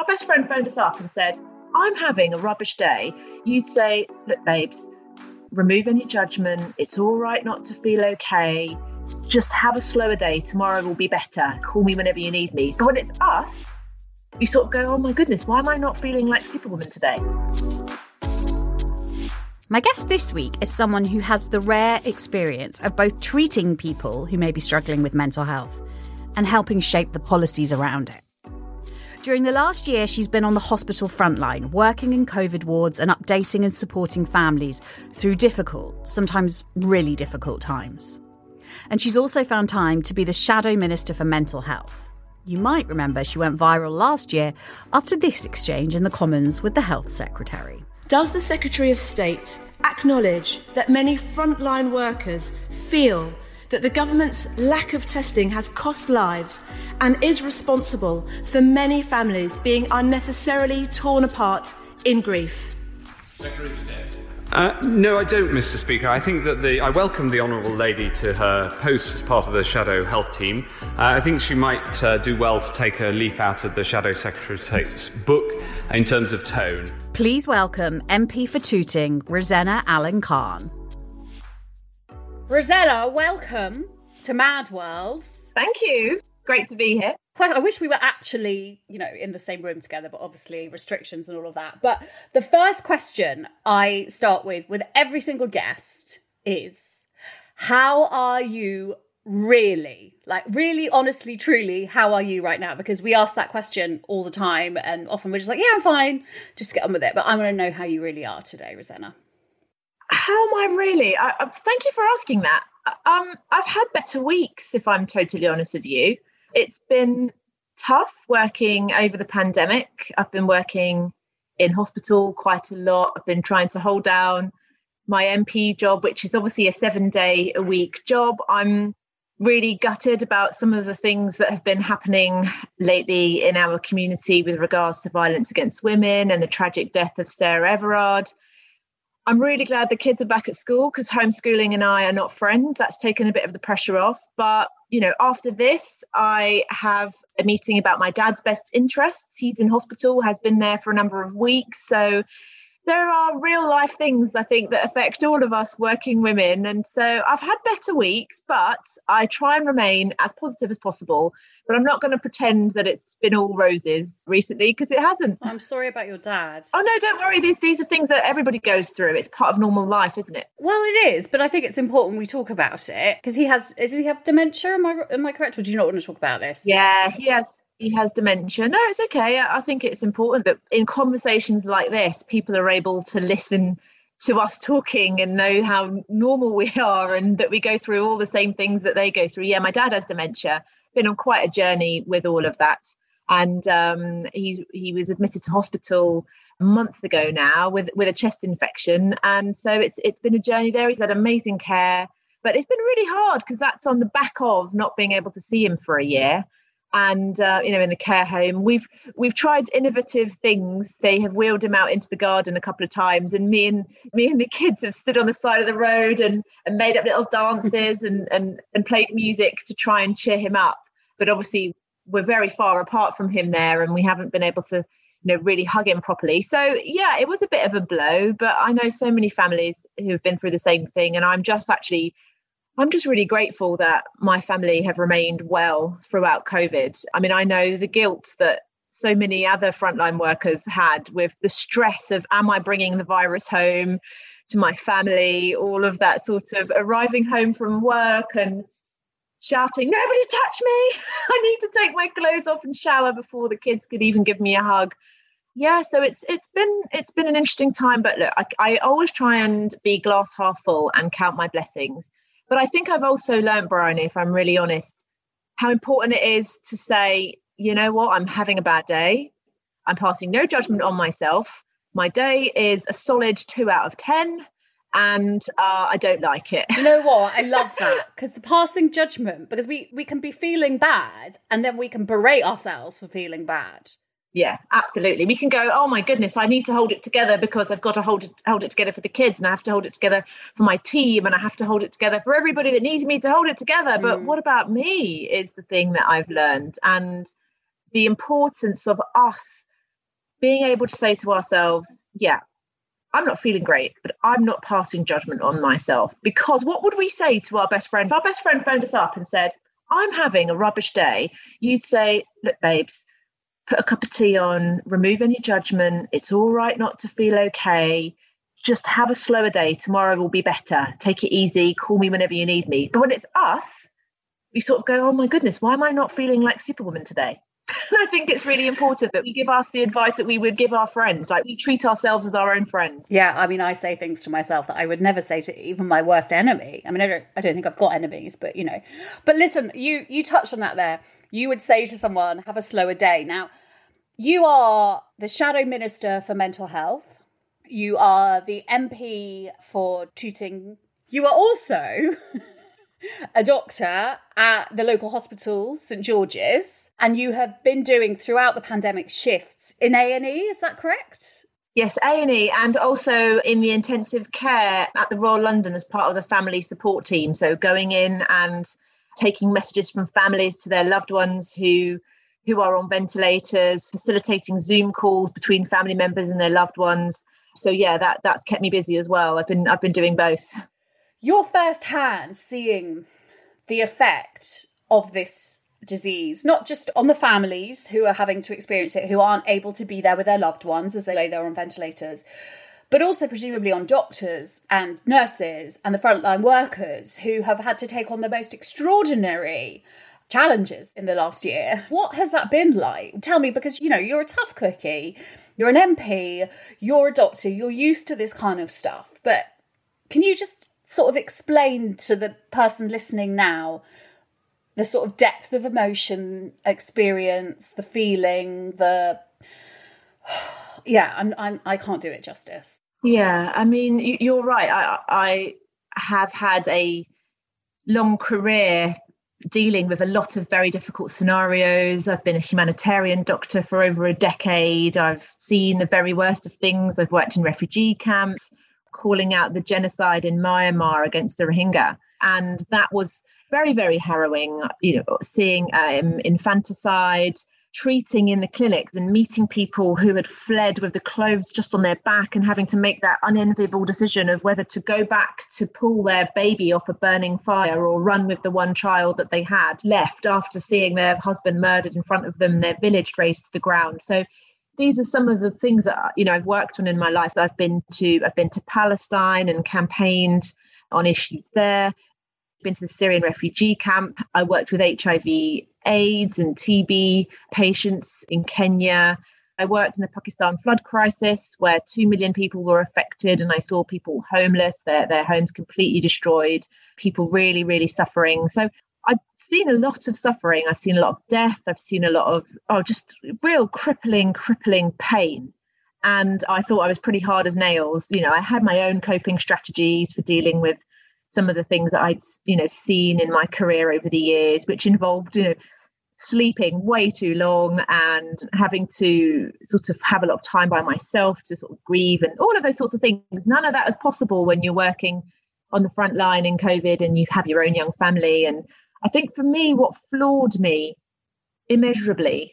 Our best friend phoned us up and said, I'm having a rubbish day, you'd say, Look, babes, remove any judgment. It's all right not to feel okay. Just have a slower day. Tomorrow will be better. Call me whenever you need me. But when it's us, we sort of go, Oh my goodness, why am I not feeling like Superwoman today? My guest this week is someone who has the rare experience of both treating people who may be struggling with mental health and helping shape the policies around it. During the last year, she's been on the hospital frontline, working in COVID wards and updating and supporting families through difficult, sometimes really difficult times. And she's also found time to be the Shadow Minister for Mental Health. You might remember she went viral last year after this exchange in the Commons with the Health Secretary. Does the Secretary of State acknowledge that many frontline workers feel that the government's lack of testing has cost lives and is responsible for many families being unnecessarily torn apart in grief. Uh, no, I don't, Mr. Speaker. I think that the I welcome the honourable lady to her post as part of the Shadow Health team. Uh, I think she might uh, do well to take a leaf out of the Shadow Secretary of State's book in terms of tone. Please welcome MP for Tooting, Rosena Allin-Khan. Rosena, welcome to Mad World. Thank you. Great to be here. I wish we were actually, you know, in the same room together, but obviously restrictions and all of that. But the first question I start with with every single guest is how are you really? Like really honestly truly, how are you right now? Because we ask that question all the time and often we're just like, yeah, I'm fine. Just get on with it. But I want to know how you really are today, Rosena. How am I really? I, I, thank you for asking that. Um, I've had better weeks, if I'm totally honest with you. It's been tough working over the pandemic. I've been working in hospital quite a lot. I've been trying to hold down my MP job, which is obviously a seven day a week job. I'm really gutted about some of the things that have been happening lately in our community with regards to violence against women and the tragic death of Sarah Everard. I'm really glad the kids are back at school because homeschooling and I are not friends. That's taken a bit of the pressure off. But, you know, after this, I have a meeting about my dad's best interests. He's in hospital, has been there for a number of weeks. So there are real life things I think that affect all of us working women. And so I've had better weeks, but I try and remain as positive as possible. But I'm not going to pretend that it's been all roses recently because it hasn't. I'm sorry about your dad. Oh, no, don't worry. These, these are things that everybody goes through. It's part of normal life, isn't it? Well, it is, but I think it's important we talk about it because he has, does he have dementia? Am I, am I correct? Or do you not want to talk about this? Yeah, he has he has dementia. No, it's okay. I think it's important that in conversations like this, people are able to listen to us talking and know how normal we are and that we go through all the same things that they go through. Yeah, my dad has dementia. Been on quite a journey with all of that. And um, he's he was admitted to hospital a month ago now with with a chest infection. And so it's it's been a journey there. He's had amazing care. But it's been really hard because that's on the back of not being able to see him for a year and uh, you know in the care home. We've we've tried innovative things. They have wheeled him out into the garden a couple of times and me and me and the kids have stood on the side of the road and and made up little dances and and and played music to try and cheer him up. But obviously we're very far apart from him there and we haven't been able to you know, really hug him properly. So yeah, it was a bit of a blow, but I know so many families who have been through the same thing, and I'm just actually I'm just really grateful that my family have remained well throughout COVID. I mean, I know the guilt that so many other frontline workers had with the stress of am I bringing the virus home to my family, all of that sort of arriving home from work and shouting, Nobody touch me! I need to take my clothes off and shower before the kids could even give me a hug. Yeah, so it's it's been it's been an interesting time, but look, I, I always try and be glass half full and count my blessings. But I think I've also learned, Bryony, if I'm really honest, how important it is to say, you know what, I'm having a bad day. I'm passing no judgment on myself. My day is a solid two out of 10 and uh, I don't like it. you know what? I love that because the passing judgment, because we we can be feeling bad and then we can berate ourselves for feeling bad. Yeah, absolutely. We can go, oh my goodness, I need to hold it together because I've got to hold it hold it together for the kids, and I have to hold it together for my team, and I have to hold it together for everybody that needs me to hold it together. Mm. But what about me is the thing that I've learned, and the importance of us being able to say to ourselves, yeah, I'm not feeling great, but I'm not passing judgment on myself. Because what would we say to our best friend? If our best friend phoned us up and said, I'm having a rubbish day, you'd say, Look, babes, put a cup of tea on, remove any judgment. It's all right not to feel okay. Just have a slower day. Tomorrow will be better. Take it easy. Call me whenever you need me. But when it's us, we sort of go, oh my goodness, why am I not feeling like Superwoman today? I think it's really important that we give us the advice that we would give our friends. Like we treat ourselves as our own friends. Yeah, I mean, I say things to myself that I would never say to even my worst enemy. I mean, I don't, I don't think I've got enemies, but you know. But listen, you you touched on that there. You would say to someone, "Have a slower day." Now, you are the Shadow Minister for Mental Health. You are the MP for Tooting. You are also a doctor at the local hospital, St George's, and you have been doing throughout the pandemic shifts in A&E, is that correct? Yes, A&E and also in the intensive care at the Royal London as part of the family support team. So going in and taking messages from families to their loved ones who who are on ventilators, facilitating Zoom calls between family members and their loved ones. So yeah, that that's kept me busy as well. I've been I've been doing both. You're first hand seeing the effect of this disease, not just on the families who are having to experience it, who aren't able to be there with their loved ones as they lay there on ventilators, but also presumably on doctors and nurses and the frontline workers who have had to take on the most extraordinary challenges in the last year. What has that been like? Tell me, because you know, you're a tough cookie, you're an MP, you're a doctor, you're used to this kind of stuff. But can you just sort of explain to the person listening now the sort of depth of emotion, experience, the feeling, the yeah, I'm, I'm I can't do it justice. Yeah, I mean, you're right. I I have had a long career dealing with a lot of very difficult scenarios. I've been a humanitarian doctor for over a decade. I've seen the very worst of things. I've worked in refugee camps, calling out the genocide in Myanmar against the Rohingya. And that was very, very harrowing, you know, seeing um, infanticide, treating in the clinics and meeting people who had fled with the clothes just on their back and having to make that unenviable decision of whether to go back to pull their baby off a burning fire or run with the one child that they had left after seeing their husband murdered in front of them, their village razed to the ground. So these are some of the things that you know I've worked on in my life. I've been to I've been to Palestine and campaigned on issues there. Been to the Syrian refugee camp. I worked with HIV AIDS and TB patients in Kenya. I worked in the Pakistan flood crisis where 2 million people were affected, and I saw people homeless, their, their homes completely destroyed, people really, really suffering. So I've seen a lot of suffering. I've seen a lot of death. I've seen a lot of, oh, just real crippling, crippling pain. And I thought I was pretty hard as nails. You know, I had my own coping strategies for dealing with some of the things that I'd you know seen in my career over the years, which involved you know sleeping way too long and having to sort of have a lot of time by myself to sort of grieve and all of those sorts of things. None of that is possible when you're working on the front line in COVID and you have your own young family. And I think for me, what floored me immeasurably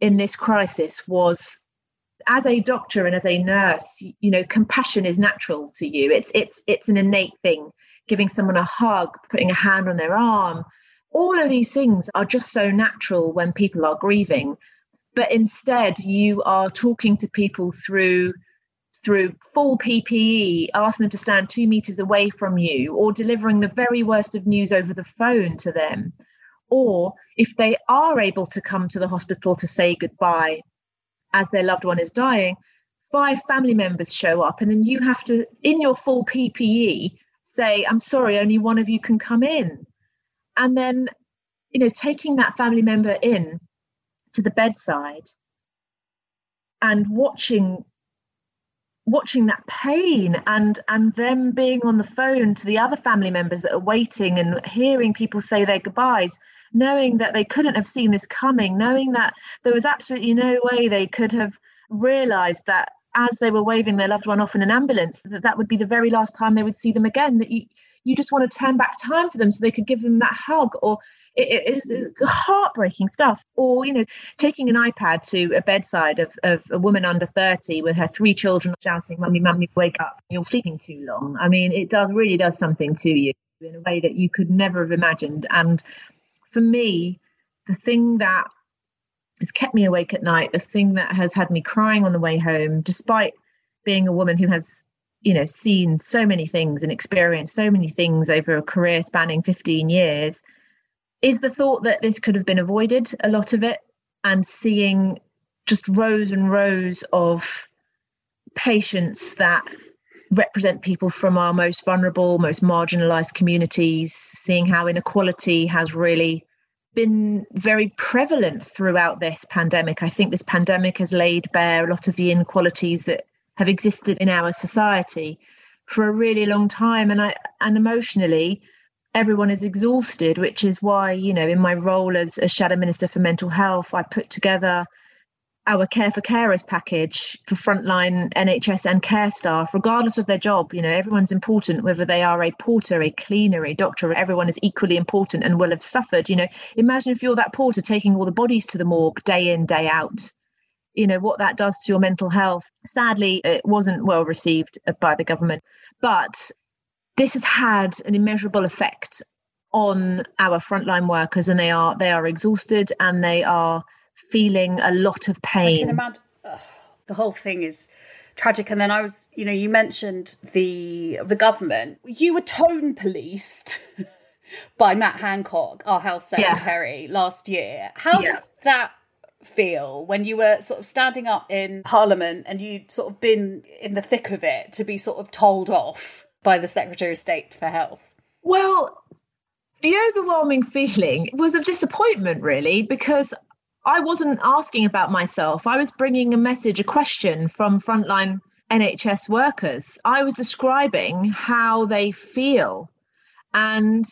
in this crisis was as a doctor and as a nurse you know compassion is natural to you. It's it's it's an innate thing. Giving someone a hug putting a hand on their arm all of these things are just so natural when people are grieving. But instead you are talking to people through through full PPE, asking them to stand two meters away from you, or delivering the very worst of news over the phone to them. Or if they are able to come to the hospital to say goodbye as their loved one is dying, five family members show up, and then you have to, in your full PPE, say, I'm sorry, only one of you can come in. And then, you know, taking that family member in to the bedside and watching watching that pain and and them being on the phone to the other family members that are waiting and hearing people say their goodbyes knowing that they couldn't have seen this coming knowing that there was absolutely no way they could have realized that as they were waving their loved one off in an ambulance that that would be the very last time they would see them again that you you just want to turn back time for them so they could give them that hug or it is heartbreaking stuff. Or, you know, taking an iPad to a bedside of, of a woman under 30 with her three children shouting, Mummy, Mummy, wake up. You're sleeping too long. I mean, it does really does something to you in a way that you could never have imagined. And for me, the thing that has kept me awake at night, the thing that has had me crying on the way home, despite being a woman who has you know seen so many things and experienced so many things over a career spanning 15 years is the thought that this could have been avoided, a lot of it, and seeing just rows and rows of patients that represent people from our most vulnerable, most marginalized communities, seeing how inequality has really been very prevalent throughout this pandemic. I think this pandemic has laid bare a lot of the inequalities that have existed in our society for a really long time. And I and emotionally, everyone is exhausted, which is why, you know, in my role as a shadow minister for mental health, I put together our care for carers package for frontline NHS and care staff, regardless of their job. You know, everyone's important, whether they are a porter, a cleaner, a doctor, everyone is equally important and will have suffered. You know, imagine if you're that porter taking all the bodies to the morgue day in, day out. You know, what that does to your mental health. Sadly, it wasn't well received by the government. But this has had an immeasurable effect on our frontline workers and they are they are exhausted and they are feeling a lot of pain. I can imagine ugh, the whole thing is tragic and then I was you know you mentioned the the government you were tone policed by Matt Hancock our health secretary yeah. last year how yeah. did that feel when you were sort of standing up in parliament and you'd sort of been in the thick of it to be sort of told off by the Secretary of State for Health? Well, the overwhelming feeling was of disappointment, really, because I wasn't asking about myself. I was bringing a message, a question from frontline NHS workers. I was describing how they feel. And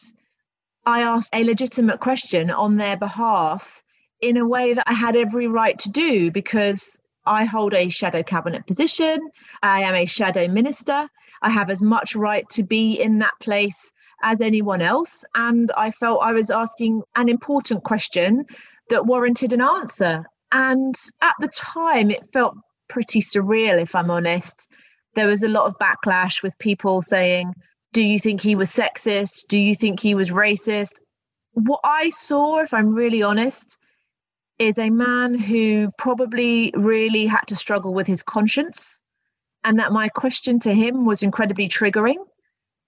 I asked a legitimate question on their behalf in a way that I had every right to do because I hold a shadow cabinet position. I am a shadow minister. I have as much right to be in that place as anyone else. And I felt I was asking an important question that warranted an answer. And at the time, it felt pretty surreal, if I'm honest. There was a lot of backlash with people saying, Do you think he was sexist? Do you think he was racist? What I saw, if I'm really honest, is a man who probably really had to struggle with his conscience and that my question to him was incredibly triggering.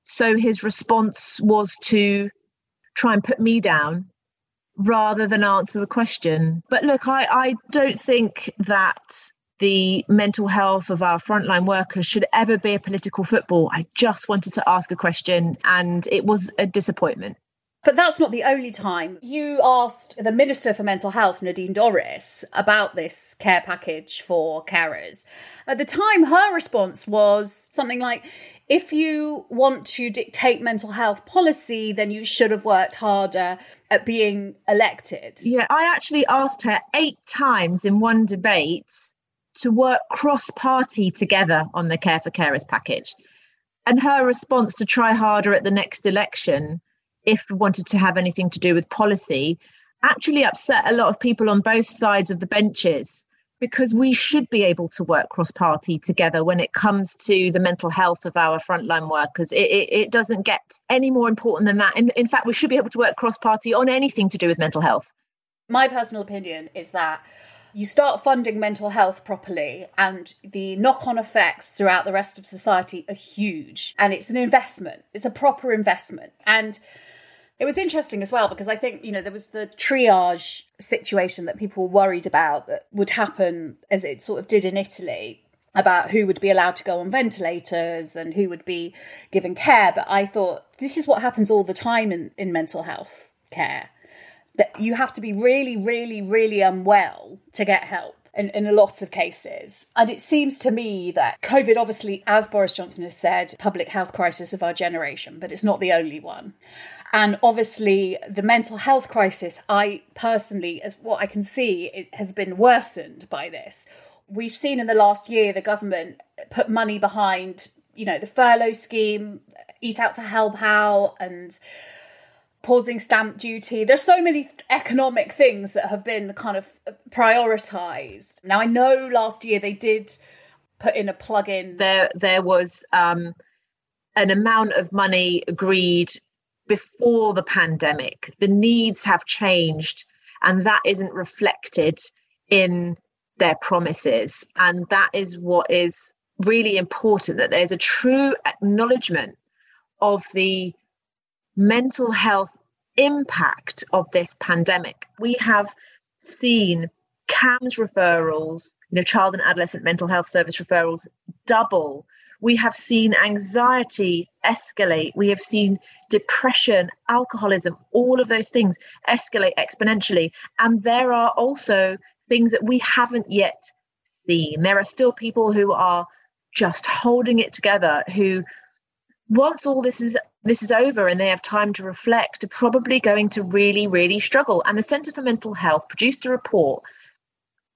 So his response was to try and put me down rather than answer the question. But look, I, I don't think that the mental health of our frontline workers should ever be a political football. I just wanted to ask a question and it was a disappointment. But that's not the only time. You asked the Minister for Mental Health, Nadine Dorries, about this care package for carers. At the time, her response was something like, if you want to dictate mental health policy, then you should have worked harder at being elected. Yeah, I actually asked her eight times in one debate to work cross party together on the Care for Carers package. And her response to try harder at the next election if we wanted to have anything to do with policy, actually upset a lot of people on both sides of the benches because we should be able to work cross party together when it comes to the mental health of our frontline workers. It, it, it doesn't get any more important than that. In, in fact, we should be able to work cross party on anything to do with mental health. My personal opinion is that you start funding mental health properly and the knock-on effects throughout the rest of society are huge and it's an investment it's a proper investment and it was interesting as well because I think, you know, there was the triage situation that people were worried about that would happen as it sort of did in Italy about who would be allowed to go on ventilators and who would be given care. But I thought this is what happens all the time in, in mental health care that you have to be really, really, really unwell to get help. In, in a lot of cases. And it seems to me that COVID, obviously, as Boris Johnson has said, public health crisis of our generation, but it's not the only one. And obviously, the mental health crisis, I personally, as what I can see, it has been worsened by this. We've seen in the last year the government put money behind, you know, the furlough scheme, Eat Out to Help Out, and pausing stamp duty. There's so many economic things that have been kind of prioritized. Now, I know last year they did put in a plug-in. There, there was um, an amount of money agreed before the pandemic. The needs have changed, and that isn't reflected in their promises. And that is what is really important that there's a true acknowledgement of the mental health impact of this pandemic. We have seen CAMHS referrals, you know, child and adolescent mental health service referrals double we have seen anxiety escalate. We have seen depression, alcoholism, all of those things escalate exponentially. And there are also things that we haven't yet seen. There are still people who are just holding it together who once all this is this is over and they have time to reflect are probably going to really really struggle and the centre for mental health produced a report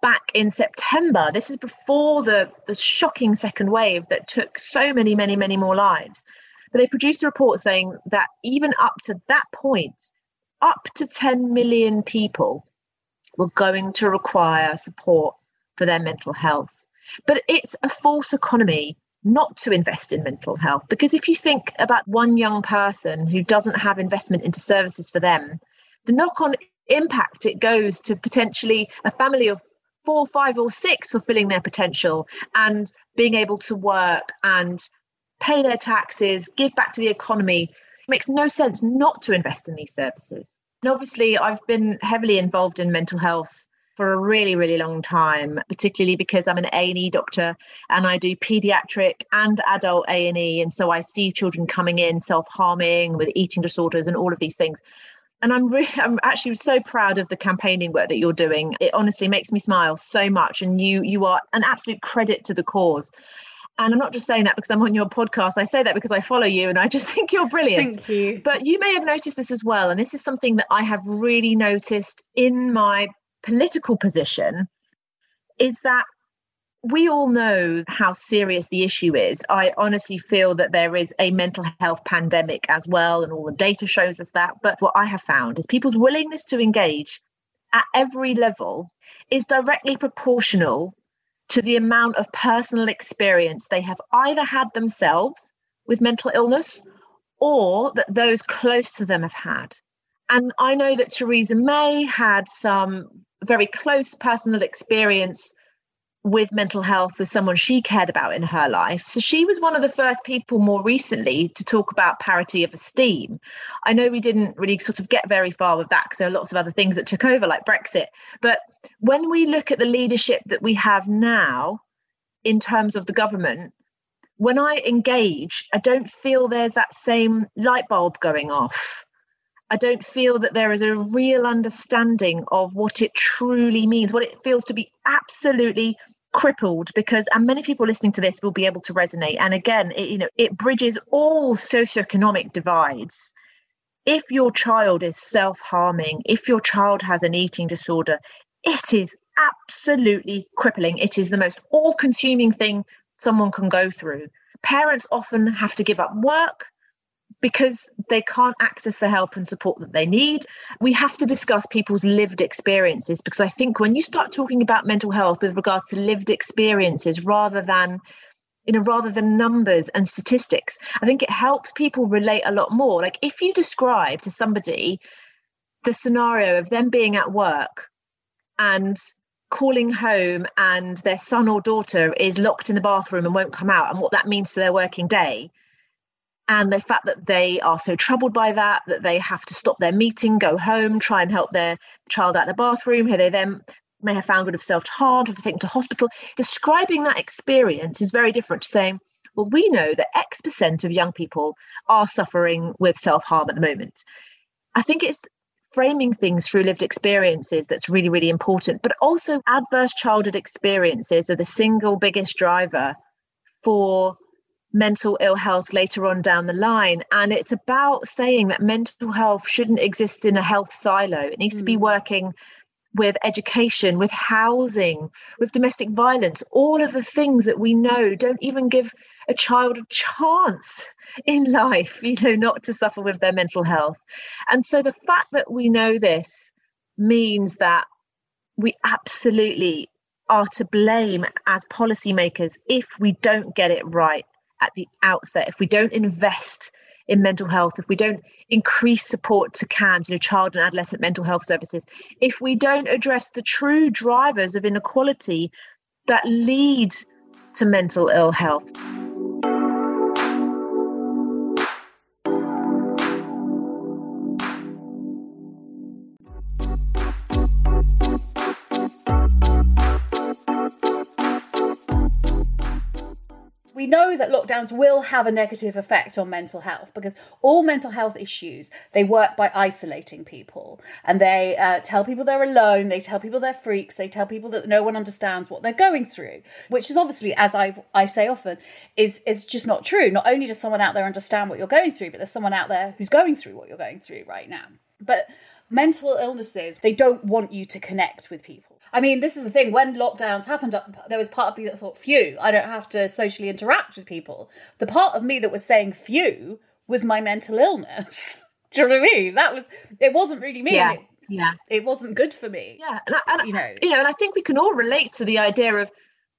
back in September. This is before the, the shocking second wave that took so many, many, many more lives. But they produced a report saying that even up to that point, up to 10 million people were going to require support for their mental health. But it's a false economy not to invest in mental health because if you think about one young person who doesn't have investment into services for them, the knock on impact it goes to potentially a family of four, five, or six fulfilling their potential and being able to work and pay their taxes, give back to the economy. It makes no sense not to invest in these services. And obviously, I've been heavily involved in mental health for a really really long time particularly because i'm an a&e doctor and i do pediatric and adult a&e and so i see children coming in self-harming with eating disorders and all of these things and I'm really, I'm actually so proud of the campaigning work that you're doing. It honestly makes me smile so much, and you you are an absolute credit to the cause. And I'm not just saying that because I'm on your podcast. I say that because I follow you and I just think you're brilliant. Thank you. But you may have noticed this as well. And this is something that I have really noticed in my political position is that we all know how serious the issue is. I honestly feel that there is a mental health pandemic as well, and all the data shows us that. But what I have found is people's willingness to engage at every level is directly proportional to the amount of personal experience they have either had themselves with mental illness or that those close to them have had. And I know that Theresa May had some very close personal experience with mental health with someone she cared about in her life. So she was one of the first people more recently to talk about parity of esteem. I know we didn't really sort of get very far with that because there are lots of other things that took over, like Brexit. But when we look at the leadership that we have now in terms of the government, when I engage, I don't feel there's that same light bulb going off. I don't feel that there is a real understanding of what it truly means, what it feels to be absolutely crippled because and many people listening to this will be able to resonate. And again it, you know it bridges all socioeconomic divides. If your child is self-harming if your child has an eating disorder it is absolutely crippling. It is the most all-consuming thing someone can go through. Parents often have to give up work because they can't access the help and support that they need. We have to discuss people's lived experiences because I think when you start talking about mental health with regards to lived experiences rather than you know rather than numbers and statistics i think it helps people relate a lot more like if you describe to somebody the scenario of them being at work and calling home and their son or daughter is locked in the bathroom and won't come out and what that means to their working day and the fact that they are so troubled by that that they have to stop their meeting go home try and help their child out of the bathroom here they then may have found would have self-harmed have taken to hospital describing that experience is very different to saying well we know that x percent of young people are suffering with self-harm at the moment i think it's framing things through lived experiences that's really, really important. But also, adverse childhood experiences are the single biggest driver for mental ill health later on down the line. And it's about saying that mental health shouldn't exist in a health silo, it needs mm. to be hmm. working with education, with housing, with domestic violence, all of the things that we know don't even give a child a chance in life, you know, not to suffer with their mental health. And so the fact that we know this means that we absolutely are to blame as policymakers if we don't get it right at the outset, if we don't invest in mental health, if we don't increase support to CAMHS, you know, child and adolescent mental health services, if we don't address the true drivers of inequality that lead to mental ill health. We know that lockdowns will have a negative effect on mental health because all mental health issues they work by isolating people. And they uh, tell people they're alone they tell people they're freaks they tell people that no one understands what they're going through which is obviously as i i say often is is just not true. Not only does someone out there understand what you're going through but there's someone out there who's going through what you're going through right now. But mental illnesses they don't want you to connect with people I mean, this is the thing. When lockdowns happened, uh, there was part of me that thought, phew, I don't have to socially interact with people. The part of me that was saying phew was my mental illness. Do you know what I mean? That was, it wasn't really me. Yeah. It, yeah. It wasn't good for me. Yeah. And, I, and, you know, know, and I think we can all relate to the idea of,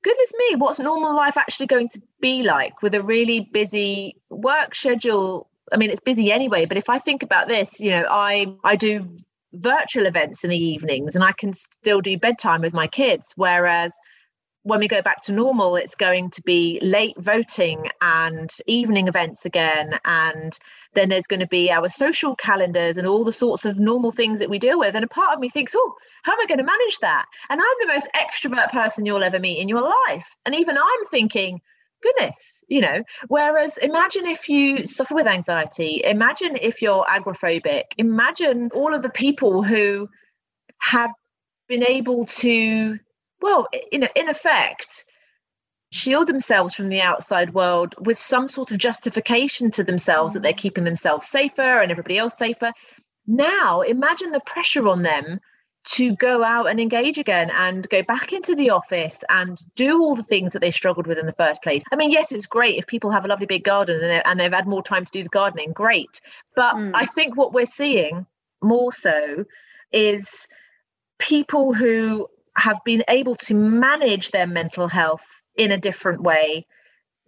goodness me, what's normal life actually going to be like with a really busy work schedule? I mean, it's busy anyway, but if I think about this, you know, I I do virtual events in the evenings and I can still do bedtime with my kids. Whereas when we go back to normal, it's going to be late voting and evening events again. And then there's going to be our social calendars and all the sorts of normal things that we deal with. And a part of me thinks, oh, how am I going to manage that? And I'm the most extrovert person you'll ever meet in your life. And even I'm thinking, goodness, you know. Whereas imagine if you suffer with anxiety, imagine if you're agoraphobic, imagine all of the people who have been able to, well, in, in effect, shield themselves from the outside world with some sort of justification to themselves that they're mm. keeping themselves safer and everybody else safer. Now, imagine the pressure on them to go out and engage again and go back into the office and do all the things that they struggled with in the first place. I mean, yes, it's great if people have a lovely big garden and, and they've had more time to do the gardening, great. But mm. I think what we're seeing more so is people who have been able to manage their mental health in a different way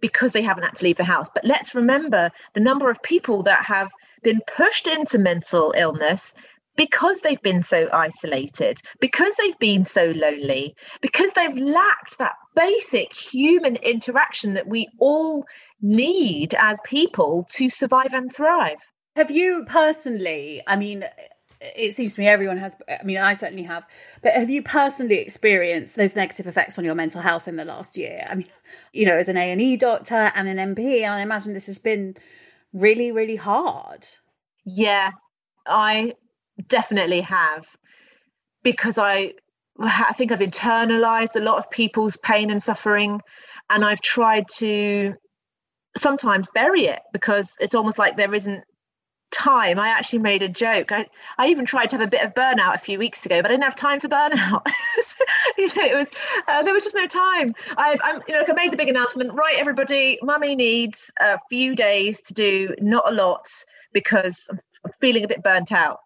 because they haven't had to leave the house. But let's remember the number of people that have been pushed into mental illness because they've been so isolated, because they've been so lonely, because they've lacked that basic human interaction that we all need as people to survive and thrive. Have you personally, I mean, it seems to me everyone has i mean i certainly have but have you personally experienced those negative effects on your mental health in the last year i mean you know as an a&e doctor and an mp i imagine this has been really really hard yeah i definitely have because I I think I've internalized a lot of people's pain and suffering and I've tried to sometimes bury it because it's almost like there isn't time, I actually made a joke. I, I even tried to have a bit of burnout a few weeks ago, but I didn't have time for burnout. you know, it was uh, there was just no time. I, I'm, you know, like I made the big announcement. Right, everybody, mummy needs a few days to do not a lot because I'm feeling a bit burnt out.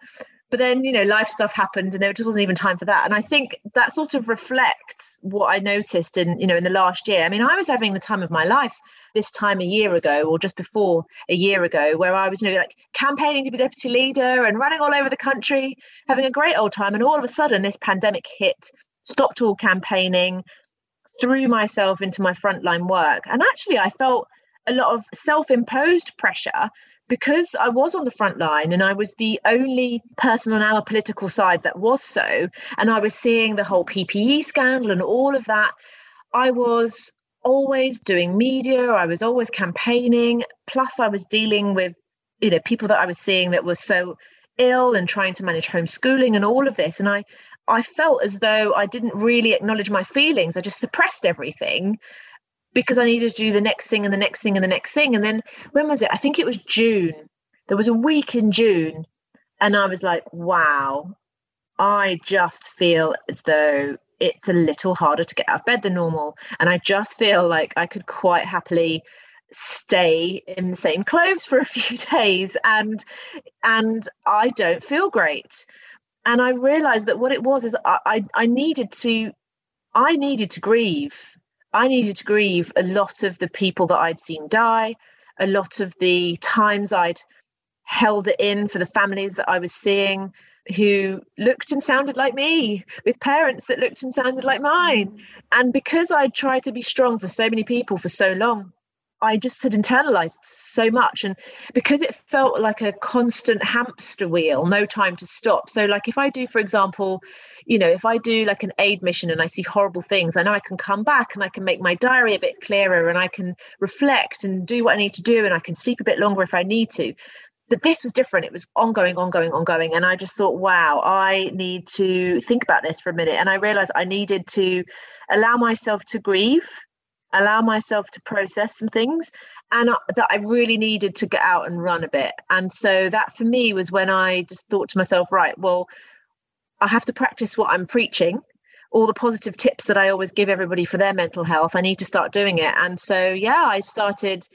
But then, you know, life stuff happened, and there just wasn't even time for that. And I think that sort of reflects what I noticed in, you know, in the last year. I mean, I was having the time of my life this time a year ago or just before a year ago where I was you know like campaigning to be deputy leader and running all over the country having a great old time and all of a sudden this pandemic hit stopped all campaigning threw myself into my frontline work and actually I felt a lot of self-imposed pressure because I was on the front line and I was the only person on our political side that was so, and I was seeing the whole PPE scandal and all of that, I was always doing media, I was always campaigning, plus I was dealing with, you know, people that I was seeing that were so ill and trying to manage homeschooling and all of this. And I I felt as though I didn't really acknowledge my feelings. I just suppressed everything because I needed to do the next thing and the next thing and the next thing. And then when was it? I think it was June. There was a week in June, and I was like, wow, I just feel as though it's a little harder to get out of bed than normal. And I just feel like I could quite happily stay in the same clothes for a few days and and I don't feel great. And I realized that what it was is I, I, I needed to I needed to grieve. I needed to grieve a lot of the people that I'd seen die, a lot of the times I'd held it in for the families that I was seeing, who looked and sounded like me, with parents that looked and sounded like mine. Mm. And because I'd tried to be strong for so many people for so long, I just had internalized so much. And because it felt like a constant hamster wheel, no time to stop. So, like, if I do, for example, you know, if I do like an aid mission and I see horrible things, I know I can come back and I can make my diary a bit clearer and I can reflect and do what I need to do and I can sleep a bit longer if I need to but this was different it was ongoing ongoing ongoing and i just thought wow i need to think about this for a minute and i realized i needed to allow myself to grieve allow myself to process some things and that i really needed to get out and run a bit. And so that for me was when i just thought to myself right well i have to practice what i'm preaching. All the positive tips that i always give everybody for their mental health i need to start doing it. And so yeah i started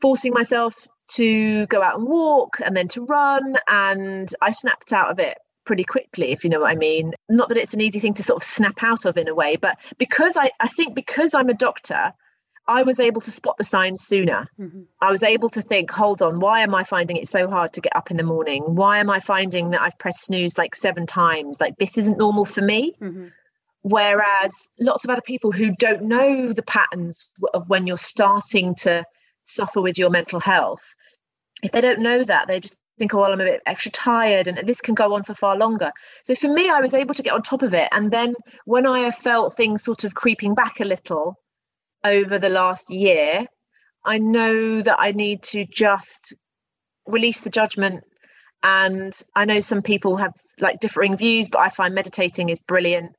forcing myself to go out and walk and then to run. And I snapped out of it pretty quickly, if you know what I mean. Not that it's an easy thing to sort of snap out of in a way, but because I, I think because I'm a doctor, I was able to spot the signs sooner. Mm-hmm. I was able to think, hold on, why am I finding it so hard to get up in the morning? Why am I finding that I've pressed snooze like seven times? Like, this isn't normal for me. Mm-hmm. Whereas lots of other people who don't know the patterns of when you're starting to suffer with your mental health, if they don't know that, they just think, oh, well, I'm a bit extra tired, and this can go on for far longer. So for me, I was able to get on top of it. And then when I felt things sort of creeping back a little over the last year, I know that I need to just release the judgment. And I know some people have like differing views, but I find meditating is brilliant.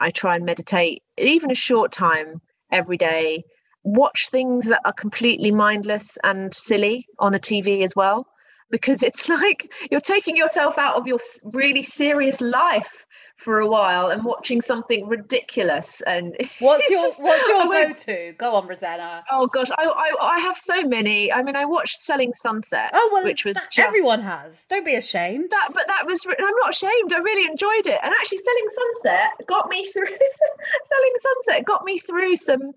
I try and meditate even a short time every day watch things that are completely mindless and silly on the TV as well because it's like you're taking yourself out of your really serious life for a while and watching something ridiculous and what's your just, what's your go-to? Go on rosena. Oh gosh I, I, I have so many. I mean i watched selling sunset oh well which was just, everyone has. Don't be ashamed. That but that was i'm not ashamed. I really enjoyed it. And actually selling sunset got me through selling sunset got me through some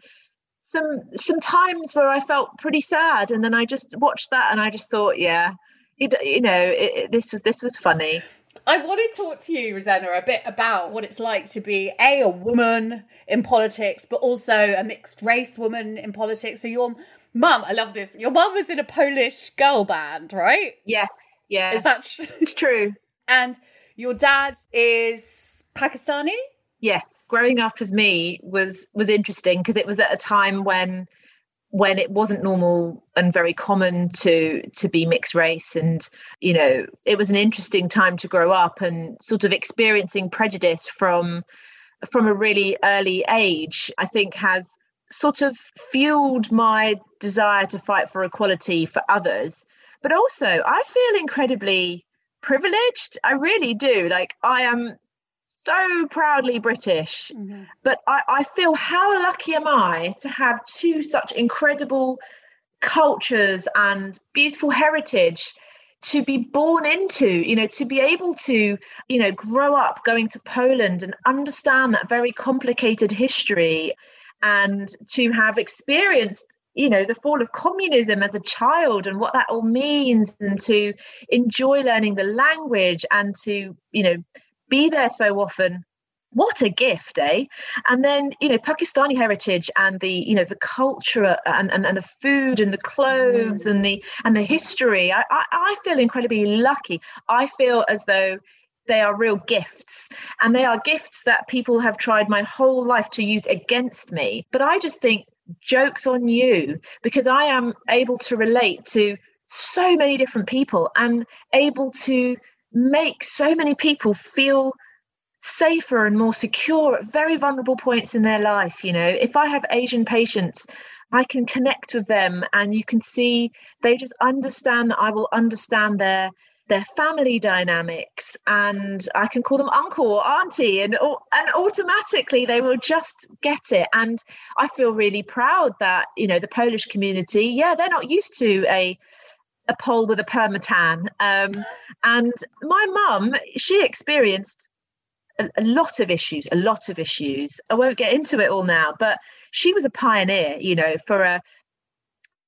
some some times where I felt pretty sad, and then I just watched that and I just thought, yeah, it, you know, it, it, this was this was funny. I want to talk to you, Rosena, a bit about what it's like to be a a woman in politics, but also a mixed race woman in politics. So your mum, I love this. Your mum was in a Polish girl band, right? Yes. Yeah. Is that it's true? And your dad is Pakistani. Yes growing up as me was was interesting because it was at a time when when it wasn't normal and very common to to be mixed race and you know it was an interesting time to grow up and sort of experiencing prejudice from from a really early age i think has sort of fueled my desire to fight for equality for others but also I feel incredibly privileged. I really do. Like I am so proudly British, mm-hmm. but I, I feel how lucky am I to have two such incredible cultures and beautiful heritage to be born into you know to be able to you know grow up going to poland and understand that very complicated history and to have experienced you know the fall of communism as a child and what that all means and to enjoy learning the language and to you know be there so often. What a gift eh? And then you know pakistani heritage and the you know the culture and, and, and the food and the clothes and the and the history. I, I i feel incredibly lucky. I feel as though they are real gifts and they are gifts that people have tried my whole life to use against me. But i just think jokes on you because i am able to relate to so many different people and able to make so many people feel safer and more secure at very vulnerable points in their life. You know, if I have Asian patients, I can connect with them and you can see they just understand that I will understand their their family dynamics and I can call them uncle or auntie and and automatically they will just get it and I feel really proud that you know the Polish community yeah they're not used to a a pole with a permatan um, and my mum she experienced a, a lot of issues, a lot of issues. I won't get into it all now, but she was a pioneer, you know, for a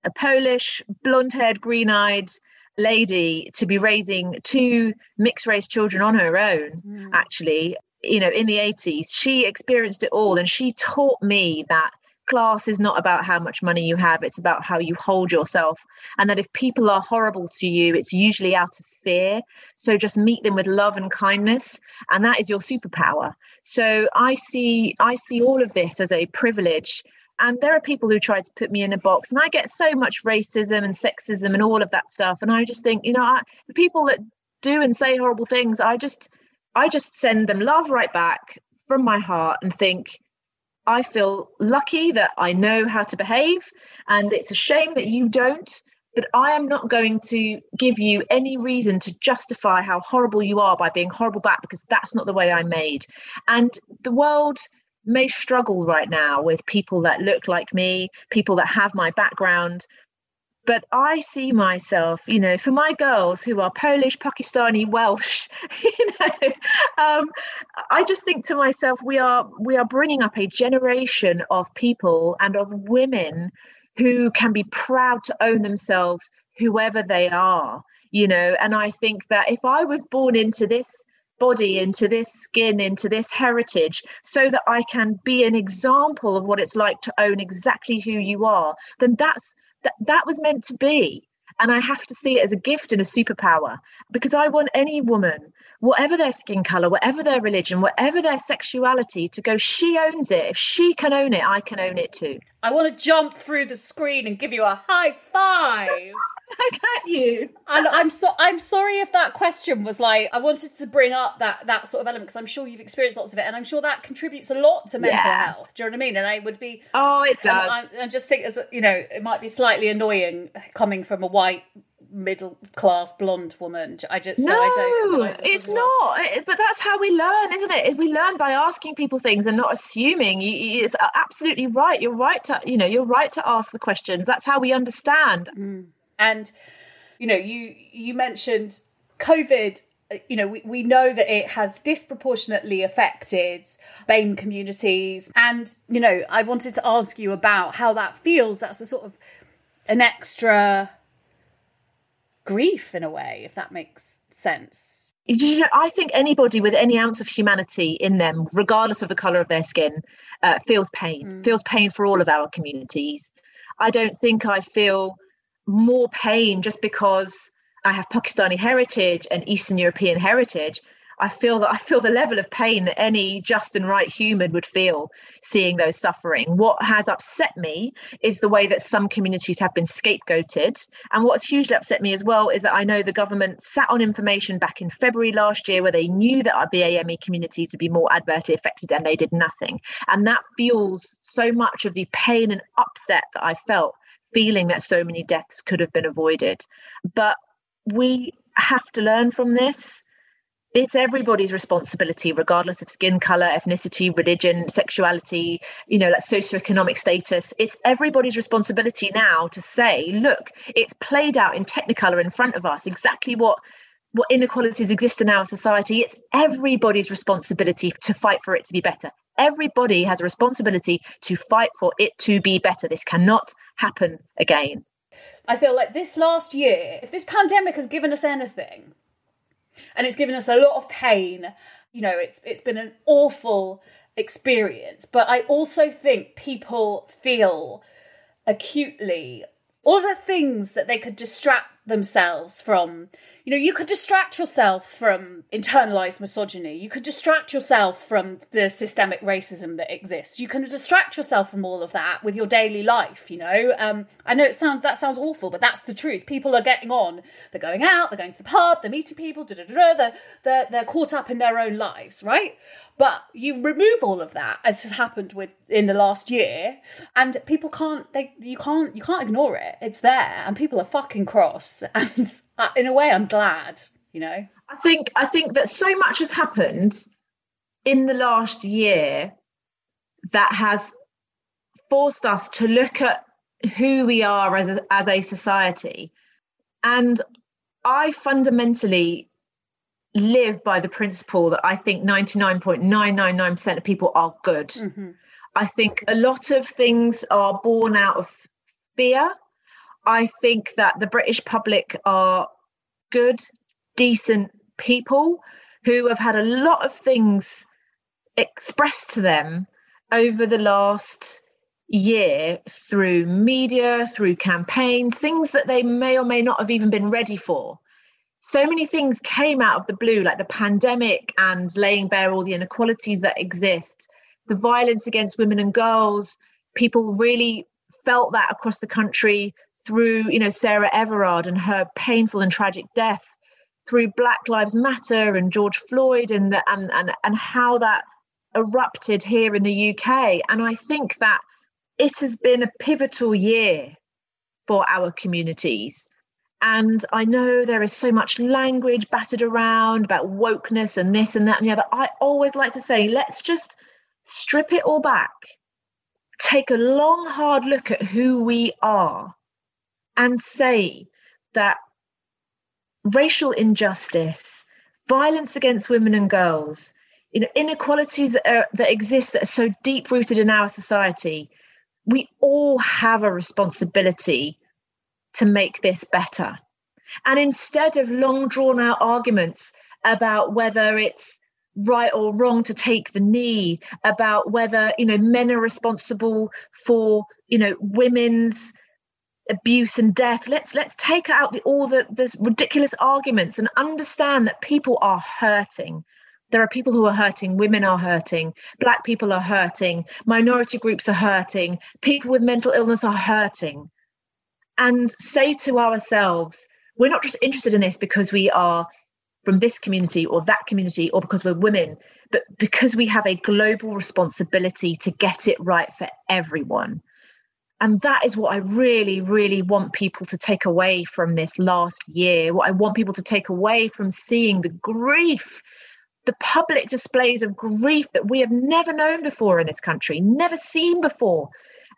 a Polish, blonde-haired, green-eyed lady to be raising two mixed race children on her own mm. actually you know in the 80s she experienced it all and she taught me that class is not about how much money you have it's about how you hold yourself and that if people are horrible to you it's usually out of fear. So just meet them with love and kindness and that is your superpower. So i see i see all of this as a privilege and there are people who try to put me in a box and i get so much racism and sexism and all of that stuff and i just think you know I, the people that do and say horrible things i just i just send them love right back from my heart and think I feel lucky that I know how to behave, and it's a shame that you don't. But I am not going to give you any reason to justify how horrible you are by being horrible back because that's not the way I'm made. And the world may struggle right now with people that look like me, people that have my background, but I see myself, you know, for my girls who are Polish, Pakistani, Welsh, you know, um, I just think to myself, we are we are bringing up a generation of people and of women who can be proud to own themselves, whoever they are, you know. And I think that if I was born into this body, into this skin, into this heritage, so that I can be an example of what it's like to own exactly who you are, then that's that that was meant to be. And I have to see it as a gift and a superpower because I want any woman, whatever their skin color, whatever their religion, whatever their sexuality, to go, she owns it. If she can own it, I can own it too. I want to jump through the screen and give you a high five. I get you. And I'm so I'm sorry if that question was like I wanted to bring up that that sort of element because I'm sure you've experienced lots of it, and I'm sure that contributes a lot to mental yeah. health. Do you know what I mean? And I would be oh, it does. I, I just think as you know, it might be slightly annoying coming from a white middle class blonde woman. I just no, so I don't, I it's not. But that's how we learn, isn't it? We learn by asking people things and not assuming. You, it's absolutely right. You're right to you know you're right to ask the questions. That's how we understand. Mm. And you know, you you mentioned COVID you know, we, we know that it has disproportionately affected BAME communities. And, you know, I wanted to ask you about how that feels. That's a sort of an extra grief in a way, if that makes sense. You know, I think anybody with any ounce of humanity in them, regardless of the colour of their skin, uh, feels pain, mm. feels pain for all of our communities. I don't think I feel more pain just because I have Pakistani heritage and Eastern European heritage. I feel that I feel the level of pain that any just and right human would feel seeing those suffering. What has upset me is the way that some communities have been scapegoated. And what's hugely upset me as well is that I know the government sat on information back in February last year where they knew that our BAME communities would be more adversely affected and they did nothing. And that fuels so much of the pain and upset that I felt feeling that so many deaths could have been avoided. But we have to learn from this. It's everybody's responsibility, regardless of skin color, ethnicity, religion, sexuality, you know, like socioeconomic status. It's everybody's responsibility now to say, look, it's played out in technicolor in front of us exactly what what inequalities exist in our society. It's everybody's responsibility to fight for it to be better. Everybody has a responsibility to fight for it to be better. This cannot happen again. I feel like this last year, if this pandemic has given us anything, and it's given us a lot of pain, you know, it's it's been an awful experience. But I also think people feel acutely all the things that they could distract themselves from you know you could distract yourself from internalized misogyny. You could distract yourself from the systemic racism that exists. You can distract yourself from all of that with your daily life you know? Um, i know it sounds that sounds awful but that's the truth. People are getting on. They're going out they're going to the pub they're meeting people they're, they're, they're caught up in their own lives right? But you remove all of that as has happened with in the last year and people can't they you can't you can't ignore it. It's there and people are fucking cross. And uh, in a way i'm glad you know i think i think that so much has happened in the last year that has forced us to look at who we are as a, as a society and i fundamentally live by the principle that I think 99.999% of people are good. Mm-hmm. I think a lot of things are born out of fear. I think that the British public are good, decent people who have had a lot of things expressed to them over the last year through media, through campaigns, things that they may or may not have even been ready for so many things came out of the blue, like the pandemic and laying bare all the inequalities that exist, the violence against women and girls. People really felt that across the country through, you know, Sarah Everard and her painful and tragic death, through Black Lives Matter and George Floyd and the, and and and how that erupted here in the UK. And I think that it has been a pivotal year for our communities and I know there is so much language battered around about wokeness and this and that and the other. I always like to say, let's just strip it all back, take a long, hard look at who we are, and say that racial injustice, violence against women and girls, you know, inequalities that, are, that exist that are so deep rooted in our society, we all have a responsibility to make this better. And instead of long drawn out arguments about whether it's right or wrong to take the knee, about whether, you know, men are responsible for, you know, women's abuse and death. Let's let's take out the, all the this ridiculous arguments and understand that people are hurting. There are people who are hurting. Women are hurting. Black people are hurting. Minority groups are hurting. People with mental illness are hurting. And say to ourselves, we're not just interested in this because we are from this community or that community or because we're women, but because we have a global responsibility to get it right for everyone. And that is what I really, really want people to take away from this last year. What I want people to take away from seeing the grief, the public displays of grief that we have never known before in this country, never seen before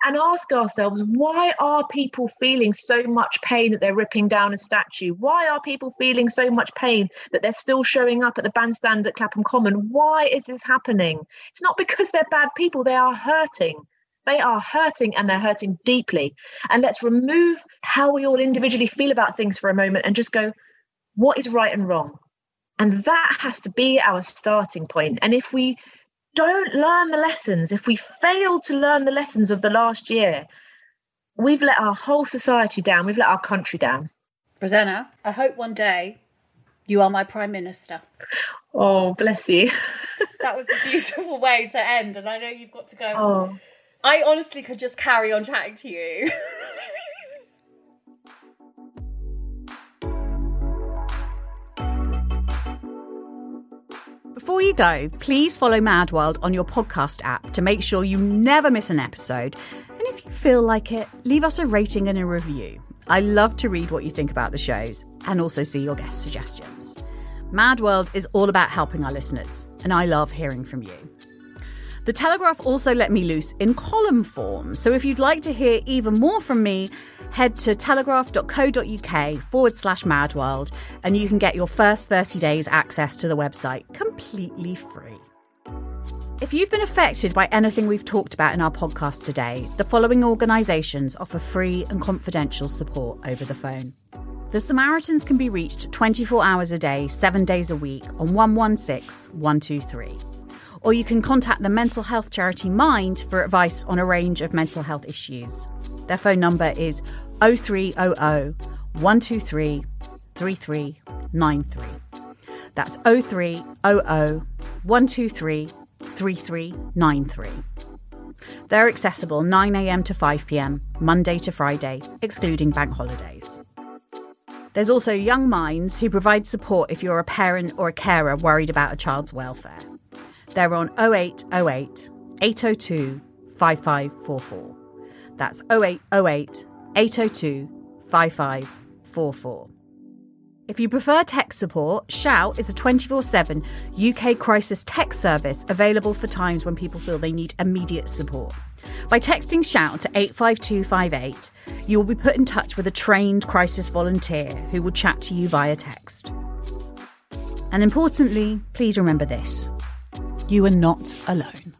and ask ourselves why are people feeling so much pain that they're ripping down a statue? Why are people feeling so much pain that they're still showing up at the bandstand at Clapham Common? Why is this happening? It's not because they're bad people, they are hurting. They are hurting and they're hurting deeply. And let's remove how we all individually feel about things for a moment and just go, what is right and wrong? And that has to be our starting point. And if we don't learn the lessons, if we fail to learn the lessons of the last year, we've let our whole society down. We've let our country down. Rosena, I hope one day you are my prime minister. Oh, bless you. that was a beautiful way to end, and I know you've got to go. Oh. I honestly could just carry on chatting to you. Before you go, please follow Mad World on your podcast app to make sure you never miss an episode. And if you feel like it, leave us a rating and a review. I love to read what you think about the shows and also see your guest suggestions. Mad World is all about helping our listeners, and I love hearing from you. The Telegraph also let me loose in column form, so if you'd like to hear even more from me, head to telegraph.co.uk forward slash madworld and you can get your first 30 days access to the website completely free. If you've been affected by anything we've talked about in our podcast today, the following organisations offer free and confidential support over the phone. The Samaritans can be reached 24 hours a day, 7 days a week on 116 123. Or you can contact the mental health charity Mind for advice on a range of mental health issues. Their phone number is 0300 123 3393. That's 0300 123 3393. They're accessible 9am to 5pm, Monday to Friday, excluding bank holidays. There's also Young Minds who provide support if you're a parent or a carer worried about a child's welfare. They're on 0808 802 5544. That's 0808 802 5544. If you prefer tech support, Shout is a 24 7 UK crisis tech service available for times when people feel they need immediate support. By texting Shout to 85258, you will be put in touch with a trained crisis volunteer who will chat to you via text. And importantly, please remember this you are not alone.